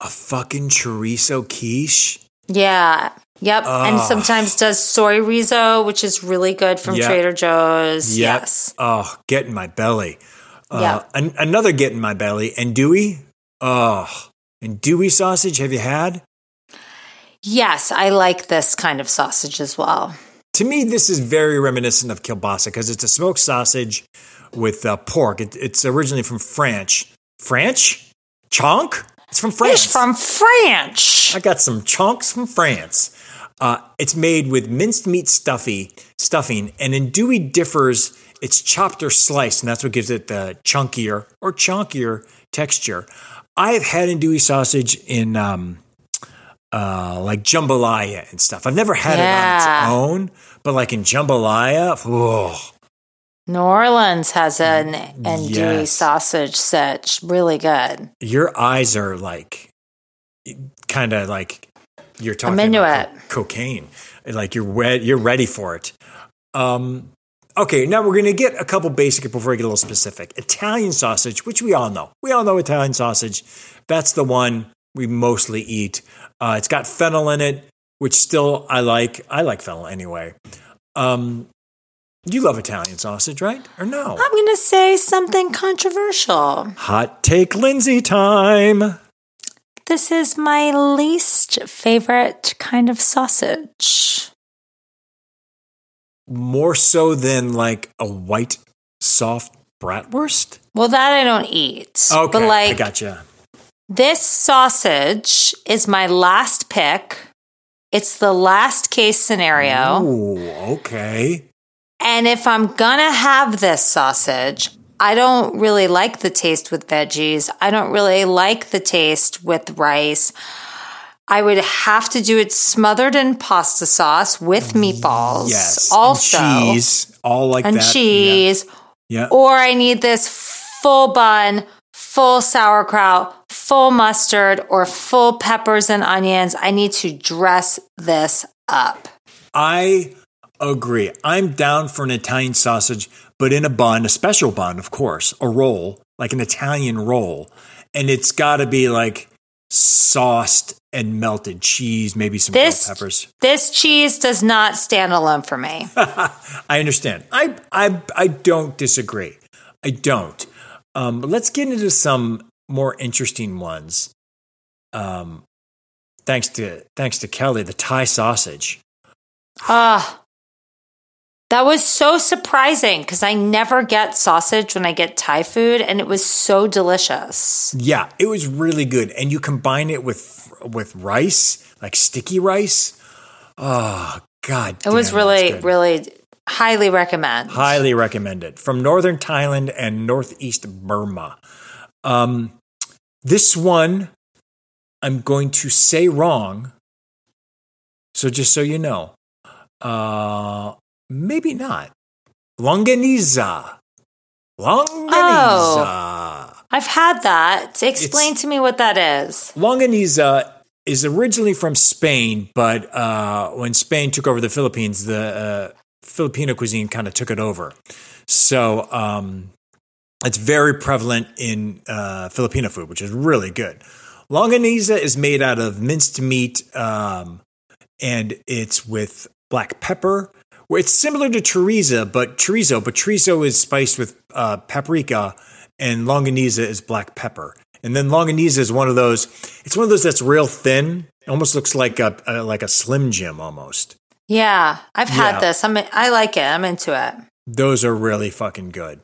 A fucking chorizo quiche? Yeah. Yep. Oh. And sometimes does soy rizo, which is really good from yep. Trader Joe's. Yep. Yes. Oh, get in my belly. Uh, yeah. An- another get in my belly. Andouille. Oh, andouille sausage. Have you had? Yes, I like this kind of sausage as well. To me, this is very reminiscent of kielbasa because it's a smoked sausage with uh, pork. It, it's originally from French. French? Chonk? It's from France. Fish from French. I got some chunks from France. Uh, it's made with minced meat stuffy stuffing, and andouille differs. It's chopped or sliced, and that's what gives it the chunkier or chunkier texture. I have had andouille sausage in um, uh, like jambalaya and stuff. I've never had Yeah. it on its own, but like in jambalaya, whoa, New Orleans has an andouille Yes. sausage set. Really good. your eyes are like kind of like you're talking about co- cocaine like you're re- you're ready for it um okay now we're going to get a couple basic before we get a little specific. Italian sausage which we all know. We all know italian sausage. That's the one we mostly eat. Uh, it's got fennel in it which still i like. I like fennel anyway. Um you love italian sausage right? Or no? I'm going to say something controversial. hot take lindsey time. This is my least favorite kind of sausage. More so than like a white soft bratwurst. Well, that I don't eat. Okay, but like, I gotcha. this sausage is my last pick. It's the last case scenario. Ooh, okay. And if I'm gonna have this sausage, I don't really like the taste with veggies. I don't really like the taste with rice. I would have to do it smothered in pasta sauce with meatballs. Yes. Also, and cheese, all like and that. cheese. Yeah. yeah. Or I need this full bun, full sauerkraut, full mustard, or full peppers and onions. I need to dress this up. I agree. I'm down for an Italian sausage, but in a bun, a special bun, of course, a roll, like an Italian roll. And it's got to be like sauced and melted cheese, maybe some bell This peppers. this cheese does not stand alone for me. I understand. I I I don't disagree. I don't. Um, let's get into some more interesting ones. Um, thanks to thanks to Kelly, the Thai sausage. Ah. That was so surprising because I never get sausage when I get Thai food, and it was so delicious. Yeah, it was really good, and you combine it with with rice, like sticky rice. Oh God, It was really, really highly recommend. highly recommended from northern Thailand and northeast Burma. Um, this one, I'm going to say wrong. So just so you know, uh, maybe not. Longaniza. Longaniza. Oh, I've had that. Explain It's- to me what that is. Longaniza is originally from Spain, but uh, when Spain took over the Philippines, the uh, Filipino cuisine kind of took it over. So um, it's very prevalent in uh, Filipino food, which is really good. Longaniza is made out of minced meat, um, and it's with black pepper. Well, It's similar to chorizo, but chorizo, but chorizo is spiced with uh, paprika, and longaniza is black pepper. And then longaniza is one of those. It's one of those that's real thin. It almost looks like a, a like a Slim Jim almost. Yeah, I've had Yeah. this. I'm I like it. I'm into it. Those are really fucking good.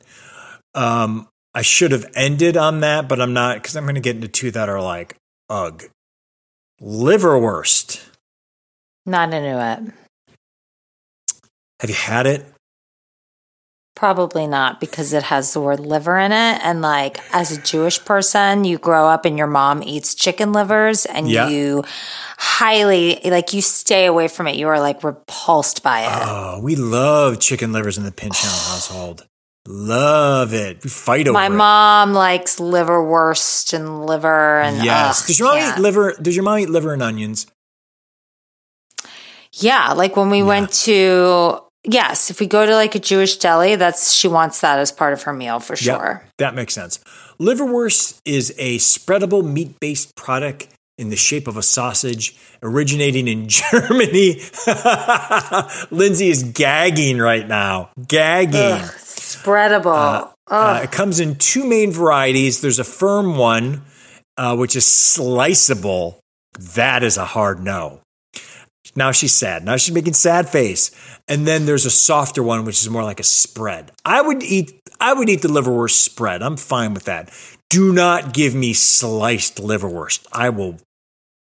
Um, I should have ended on that, but I'm not because I'm going to get into two that are like ugh. Liverwurst. Not into it. Have you had it? Probably not because it has the word liver in it. And like as a Jewish person, you grow up and your mom eats chicken livers and Yeah. you highly like you stay away from it. You are like repulsed by it. Oh, we love chicken livers in the Pynchon household. Love it. We fight over My it. mom likes liverwurst and liver and Yes. ugh, does your mom can't. eat liver? Does your mom eat liver and onions? Yeah, like when we went to yes, if we go to like a Jewish deli, that's she wants that as part of her meal for Yep, sure. that makes sense. Liverwurst is a spreadable meat based product in the shape of a sausage originating in Germany. Lindsey is gagging right now. Gagging. Spreadable. Uh, it comes in two main varieties. There's a firm one, uh, which is sliceable. That is a hard no. Now she's sad. Now she's making sad face. And then there's a softer one, which is more like a spread. I would eat. I would eat the liverwurst spread. I'm fine with that. Do not give me sliced liverwurst. I will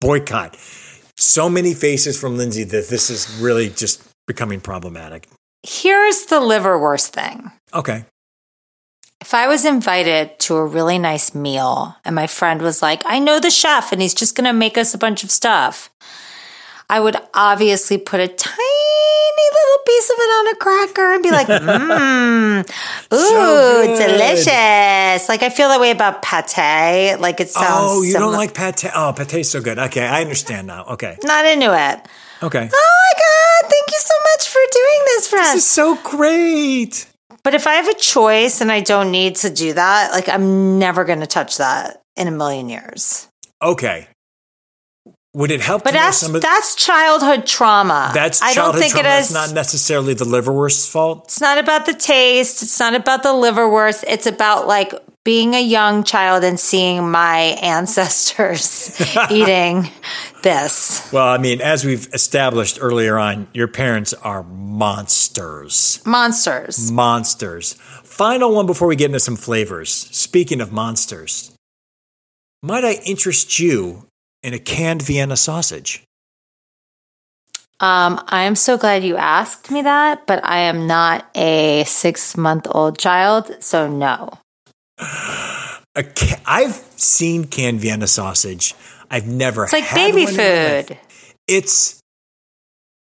boycott. So many faces from Lindsey that this is really just becoming problematic. Here's the liverwurst thing. Okay. If I was invited to a really nice meal and my friend was like, I know the chef and he's just going to make us a bunch of stuff, I would obviously put a tiny little piece of it on a cracker and be like, mmm, ooh, So delicious. Like I feel that way about pate. Like it sounds Oh, you similar. don't like pate? Oh, pate's so good. Okay, I understand now. Okay. Not into it. Okay. Oh my God. Thank you so much for doing this, friend. This is so great. But if I have a choice and I don't need to do that, like I'm never going to touch that in a million years. Okay. Would it help But that's some of that's childhood trauma. that's I don't think trauma? it is. not necessarily the liverwurst's fault. it's not about the taste. It's not about the liverwurst. It's about like being a young child and seeing my ancestors eating this Well, I mean, as we've established earlier on, your parents are monsters. monsters. Monsters. Final one before we get into some flavors. Speaking of monsters, might I interest you in a canned Vienna sausage? Um, I am so glad you asked me that, but I am not a six month old child, so no. A ca- I've seen canned Vienna sausage. I've never. It's like baby one in my life. food. It's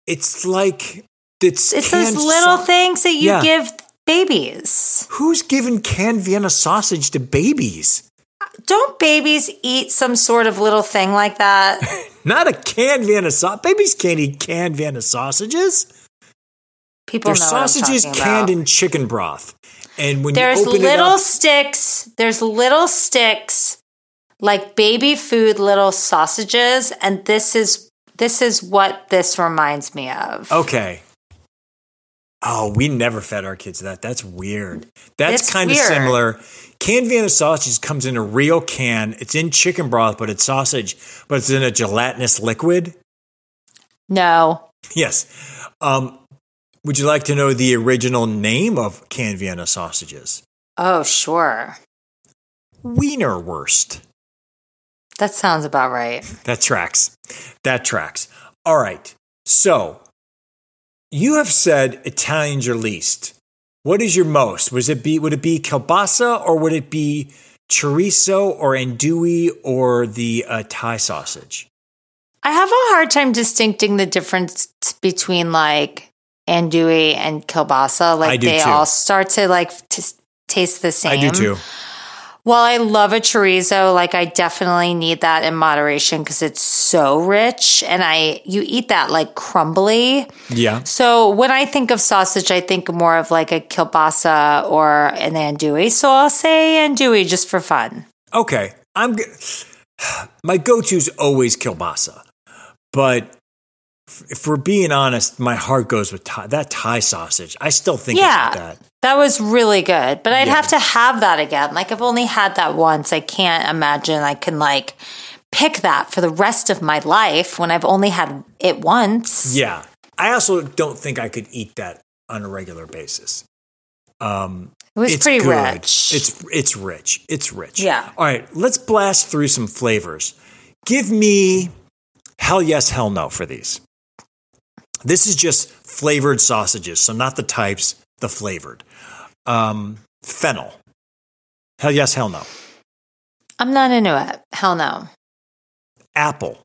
it's like it's It's those little sau- things that you Yeah. give babies. Who's giving canned Vienna sausage to babies? Don't babies eat some sort of little thing like that? Not a canned Vienna sausage. Babies can't eat canned Vienna sausages. People They're know sausages canned in chicken broth. And when There's you open little it up, sticks. There's little sticks like baby food little sausages and this is this is what this reminds me of. okay. Oh, we never fed our kids that. That's weird. That's kind of similar. Canned Vienna sausage comes in a real can. It's in chicken broth, but it's sausage, but it's in a gelatinous liquid. No. Yes. Um, would you like to know the original name of canned Vienna sausages? Oh, sure. Wienerwurst. That sounds about right. That tracks. That tracks. All right. So you have said Italian's your least. What is your most? Was it be would it be kielbasa or would it be chorizo or andouille or the uh, Thai sausage? I have a hard time distincting the difference between like andouille and kielbasa. Like I do they too. all start to like t- taste the same. I do too. While I love a chorizo, like I definitely need that in moderation because it's so rich, and I you eat that like crumbly. Yeah. So when I think of sausage, I think more of like a kielbasa or an andouille. So I'll say andouille just for fun. Okay. I'm g- my go-to is always kielbasa. But if we're being honest, my heart goes with Thai, that Thai sausage. I still think Yeah. about that. That was really good, but I'd Yeah. have to have that again. Like I've only had that once. I can't imagine I can like pick that for the rest of my life when I've only had it once. Yeah. I also don't think I could eat that on a regular basis. Um, It was it's pretty good. rich. It's it's rich. It's rich. Yeah. All right, let's blast through some flavors. Give me hell yes, hell no for these. This is just flavored sausages, so not the types, the flavored. Um, fennel. Hell yes, hell no. I'm not into it. Hell no. Apple.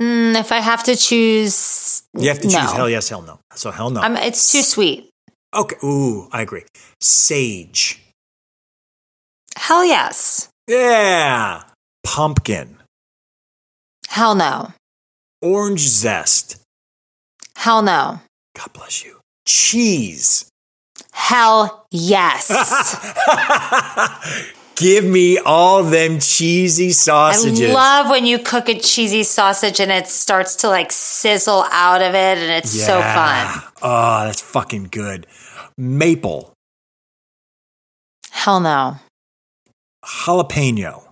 Mm, if I have to choose, You have to choose no. hell yes, hell no. So hell no. I'm, it's too sweet. okay. Ooh, I agree. Sage. Hell yes. Yeah. Pumpkin. Hell no. Orange zest. Hell no. God bless you. Cheese. Hell yes. Give me all them cheesy sausages. I love when you cook a cheesy sausage and it starts to like sizzle out of it and it's so fun. Oh, that's fucking good. Maple. Hell no. Jalapeno.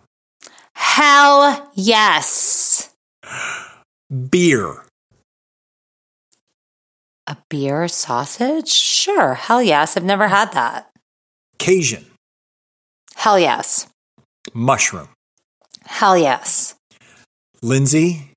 Hell yes. Beer. A beer sausage? Sure. Hell yes. I've never had that. Cajun, Hell yes. mushroom. Hell yes. Lindsey,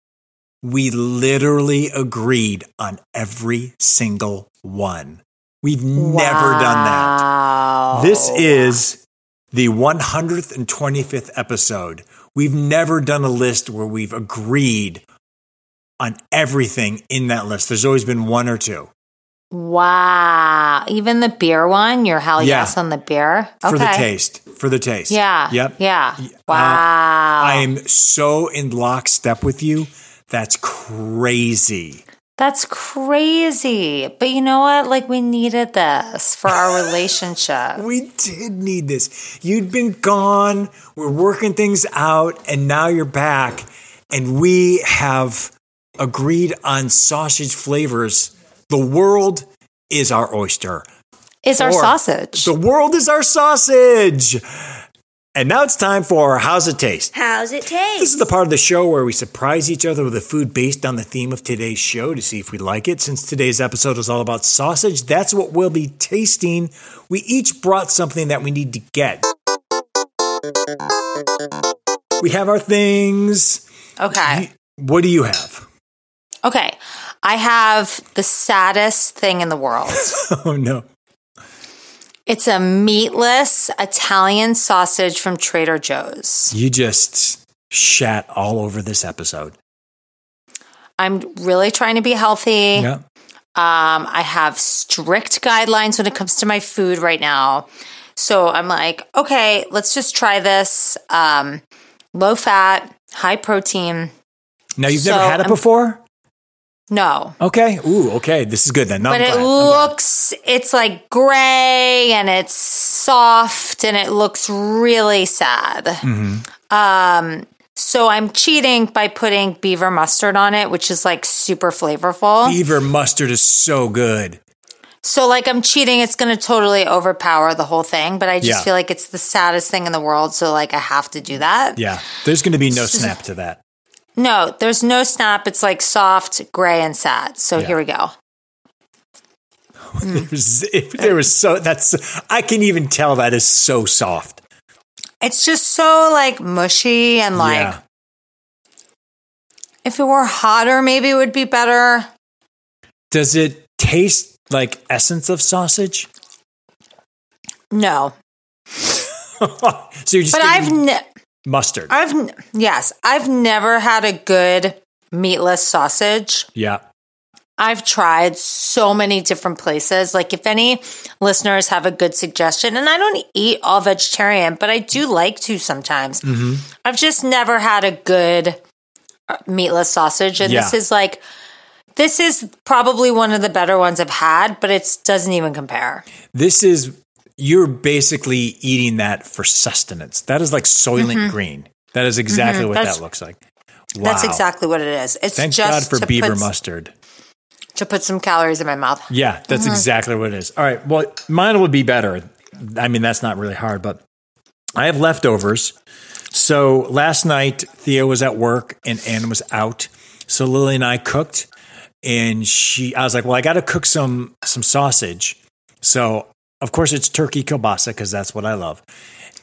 we literally agreed on every single one. We've never done that. This is the 125th episode. We've never done a list where we've agreed on everything in that list. There's always been one or two Wow. Even the beer one, you're hell Yeah. yes on the beer? Okay. for the taste. For the taste. Yeah. Yep. Yeah. Uh, Wow. I am so in lockstep with you. That's crazy. That's crazy. But you know what? Like, we needed this for our relationship. We did need this. You'd been gone. We're working things out, and now you're back. And we have agreed on sausage flavors. The world is our oyster. Is our sausage. The world is our sausage. And now it's time for How's It Taste? How's it taste? This is the part of the show where we surprise each other with a food based on the theme of today's show to see if we like it. Since today's episode is all about sausage, that's what we'll be tasting. We each brought something that we need to get. We have our things. okay. What do you have? Okay. I have the saddest thing in the world. Oh no. It's a meatless Italian sausage from Trader Joe's. You just shat all over this episode. I'm really trying to be healthy. Yeah. Um, I have strict guidelines when it comes to my food right now. So I'm like, okay, let's just try this. Um, low fat, high protein. Now you've So, never had it um, before? No, Okay. Ooh, okay. This is good then. No, but it looks, it's like gray and it's soft and it looks really sad. Mm-hmm. Um, so I'm cheating by putting beaver mustard on it, which is like super flavorful. Beaver mustard is so good. So like I'm cheating, it's going to totally overpower the whole thing, but I just Yeah. feel like it's the saddest thing in the world, so like I have to do that. Yeah. There's going to be no snap to that. No, there's no snap. It's like soft, gray and sad. So Yeah. here we go. There was, if there was so that's I can even tell that is so soft. It's just so like mushy and like yeah. if it were hotter maybe it would be better. Does it taste like essence of sausage? No. so you're just But I've getting ne- mustard. I've yes, I've never had a good meatless sausage. yeah. I've tried so many different places. Like, if any listeners have a good suggestion, and I don't eat all vegetarian, but I do like to sometimes. Mm-hmm. I've just never had a good uh, meatless sausage. And this is like, this is probably one of the better ones I've had, but it doesn't even compare. This is you're basically eating that for sustenance. That is like Soylent Green. That is exactly what Mm-hmm. That's- that looks like. Wow. That's exactly what it is. It's Thank just God for beaver put, mustard. to put some calories in my mouth. Yeah, that's Uh-huh. exactly what it is. All right. Well, mine would be better. I mean, that's not really hard, but I have leftovers. So last night, Theo was at work and Anna was out. So Lily and I cooked, and she, I was like, well, I got to cook some some sausage. So of course it's turkey kielbasa because that's what I love.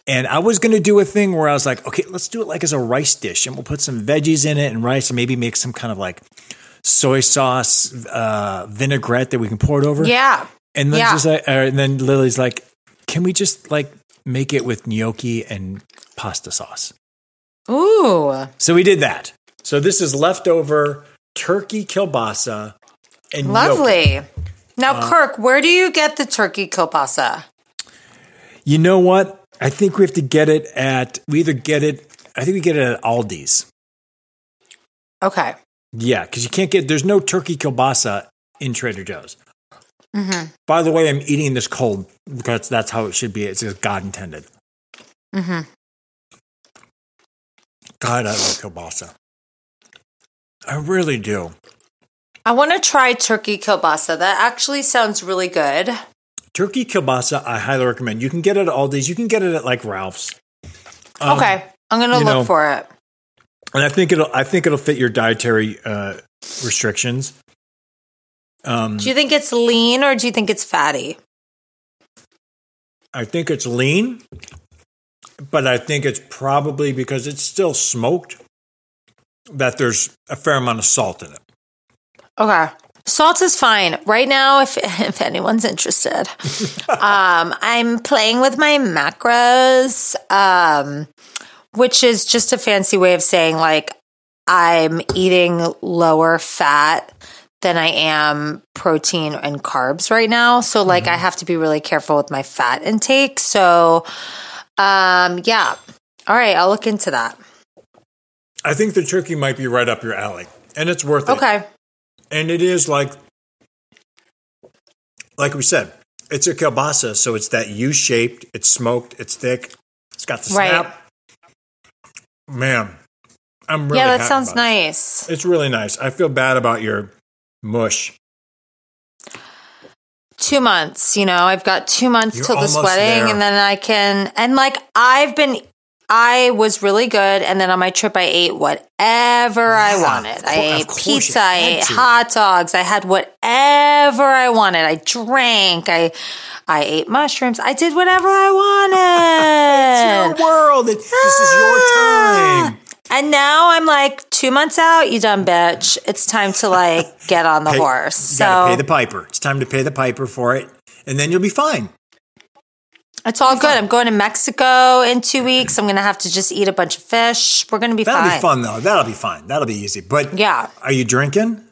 And I was going to do a thing where I was like, okay, let's do it like as a rice dish, and we'll put some veggies in it and rice, and maybe make some kind of like soy sauce uh, vinaigrette that we can pour it over. Yeah. And then Yeah. just like, uh, and then Lily's like, "Can we just like make it with gnocchi and pasta sauce?" Ooh. So we did that. So this is leftover turkey kielbasa and gnocchi. Now, Uh, Kirk, where do you get the turkey kielbasa? You know what? I think we have to get it at. We either get it. I think we get it at Aldi's. Okay. Yeah, because you can't get. There's no turkey kielbasa in Trader Joe's. By the way, I'm eating this cold because that's how it should be. It's just God intended. Mm-hmm. God, I love kielbasa. I really do. I want to try turkey kielbasa. That actually sounds really good. Turkey kielbasa, I highly recommend. You can get it at Aldi's. You can get it at like Ralph's. Um, okay. I'm going to look know- for it. and I think it'll. I think it'll fit your dietary uh, restrictions. Um, Do you think it's lean or do you think it's fatty? I think it's lean, but I think it's probably because it's still smoked that there's a fair amount of salt in it. Okay. Salt is fine. Right now, if if anyone's interested, um, I'm playing with my macros, um, which is just a fancy way of saying like I'm eating lower fat than I am protein and carbs right now. So like I have to be really careful with my fat intake. So um yeah. All right, I'll look into that. I think the turkey might be right up your alley, and it's worth it. Okay. And it is like, like we said, it's a kielbasa, so it's that U shaped. It's smoked. It's thick. It's got the snap. Right. Man, I'm really yeah, that sounds it. nice. It's really nice. I feel bad about your mush. two months. You know, I've got two months You're till this wedding, there. and then I can. And like, I've been, I was really good, and then on my trip, I ate whatever I wanted. I ate pizza, I ate to. hot dogs, I had whatever I wanted. I drank, I. I ate mushrooms. I did whatever I It's wanted. your world. It- this is your ah. time. And now I'm like two months out. You done, bitch. It's time to like get on the Pay- horse. You gotta So pay the piper. It's time to pay the piper for it, and then you'll be fine. It's all good. I'm going to Mexico in two weeks. I'm going to have to just eat a bunch of fish. We're going to be fine. That'll fine. be fun though. That'll be fine. That'll be easy. But Yeah. are you drinking?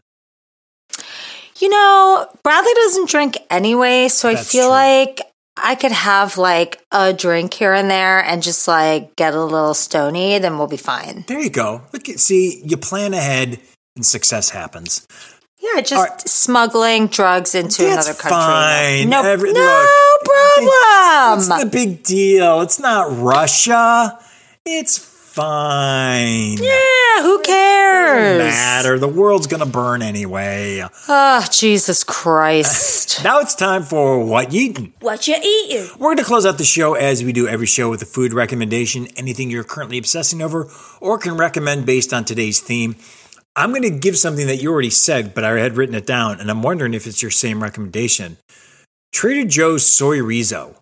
You know, Bradley doesn't drink anyway, so I feel true. like I could have like a drink here and there and just like get a little stony, then we'll be fine. There you go. Look see, you plan ahead and success happens. Yeah, just All right. smuggling drugs into That's another country. fine. No, Every- no look, What's problem. the big deal? It's not Russia. It's fine. yeah, who cares? Doesn't Matter. The world's gonna burn anyway. Oh, Jesus Christ. Now it's time for what you eating. What you eating? We're going to close out the show as we do every show with a food recommendation, anything you're currently obsessing over or can recommend based on today's theme. I'm going to give something that you already said, but I had written it down, and I'm wondering if it's your same recommendation. Trader Joe's soy rizo.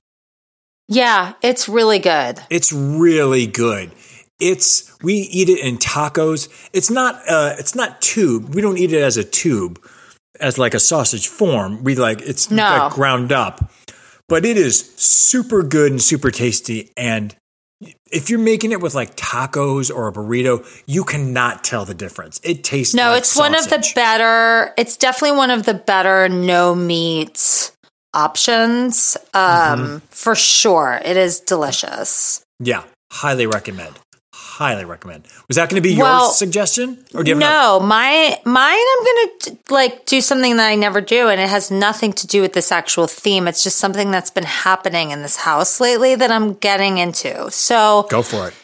yeah, it's really good. It's really good. It's we eat it in tacos. It's not uh it's not tube. We don't eat it as a tube as like a sausage form. We like it's No. like ground up. But it is super good and super tasty and if you're making it with like tacos or a burrito, you cannot tell the difference. It tastes No, like it's one of the better. It's definitely one of the better no meat options. Um, Mm-hmm. for sure, it is delicious. Yeah, highly recommend. Highly recommend. Was that going to be Well, your suggestion or do you have another? No, my mine. I'm gonna like do something that I never do, and it has nothing to do with this actual theme. It's just something that's been happening in this house lately that I'm getting into. So Go for it.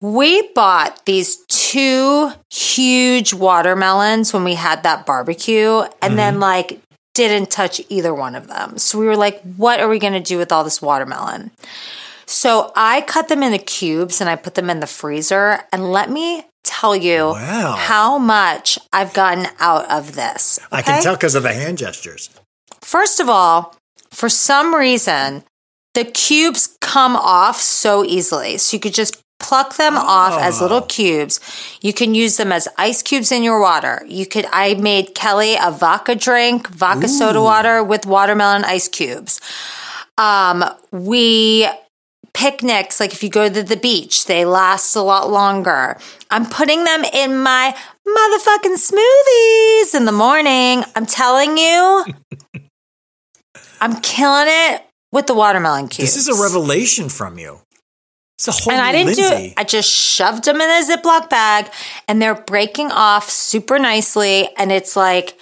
We bought these two huge watermelons when we had that barbecue and mm-hmm. then like didn't touch either one of them. So we were like, what are we going to do with all this watermelon? So I cut them into cubes and I put them in the freezer. And let me tell you Wow. how much I've gotten out of this. I can tell because of the hand gestures. First of all, for some reason, the cubes come off so easily. So you could just pluck them off as Oh. little cubes. You can use them as ice cubes in your water. You could I made Kelly a vodka drink, vodka soda water with watermelon ice cubes. Um, we picnics, like if you go to the beach, they last a lot longer. I'm putting them in my motherfucking smoothies in the morning. I'm telling you, I'm killing it with the watermelon cubes. This is a revelation from you. It's a whole And I didn't do it. I just shoved them in a Ziploc bag and they're breaking off super nicely. And it's like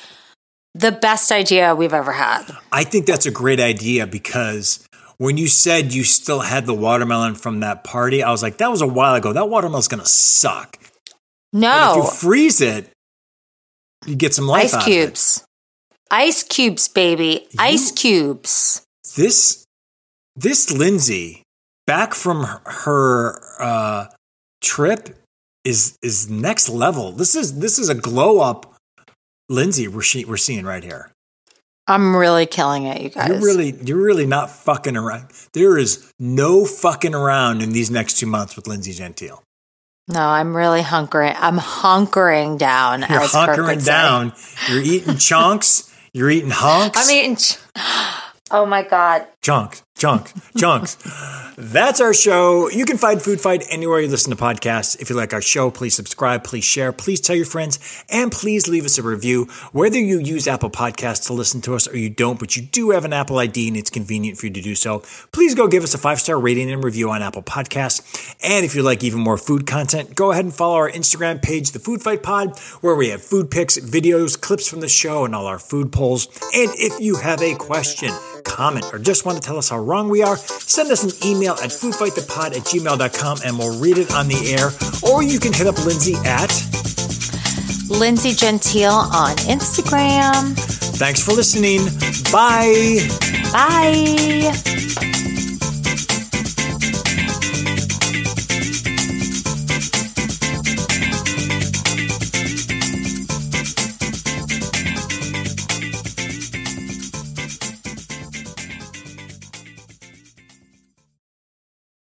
the best idea we've ever had. I think that's a great idea because when you said you still had the watermelon from that party, I was like, that was a while ago. That watermelon's to suck. But No, if you freeze it, you get some life ice out of it. cubes. Ice cubes, baby. Ice cubes. This, this Lindsey, back from her- her uh, trip, is is next level. This is this is a glow up Lindsey, we're, she, we're seeing right here. I'm really killing it, you guys. You're really, you're really not fucking around. There is no fucking around in these next two months with Lindsey Gentile. No, I'm really hunkering. I'm hunkering down. You're hunkering down. You're eating chunks. You're eating hunks. I'm eating. Ch- oh my god. Chunks, chunks, chunks. That's our show. You can find Food Fight anywhere you listen to podcasts. If you like our show, please subscribe, please share, please tell your friends, and please leave us a review. Whether you use Apple Podcasts to listen to us or you don't, but you do have an Apple ID and it's convenient for you to do so, please go give us a five star rating and review on Apple Podcasts. And if you like even more food content, go ahead and follow our Instagram page, The Food Fight Pod, where we have food pics, videos, clips from the show, and all our food polls. And if you have a question, comment, or just want to tell us how wrong we are, send us an email at foodfightthepod at gmail.com and we'll read it on the air. Or you can hit up Lindsey at Lindsey Gentile on Instagram. Thanks for listening. Bye. Bye.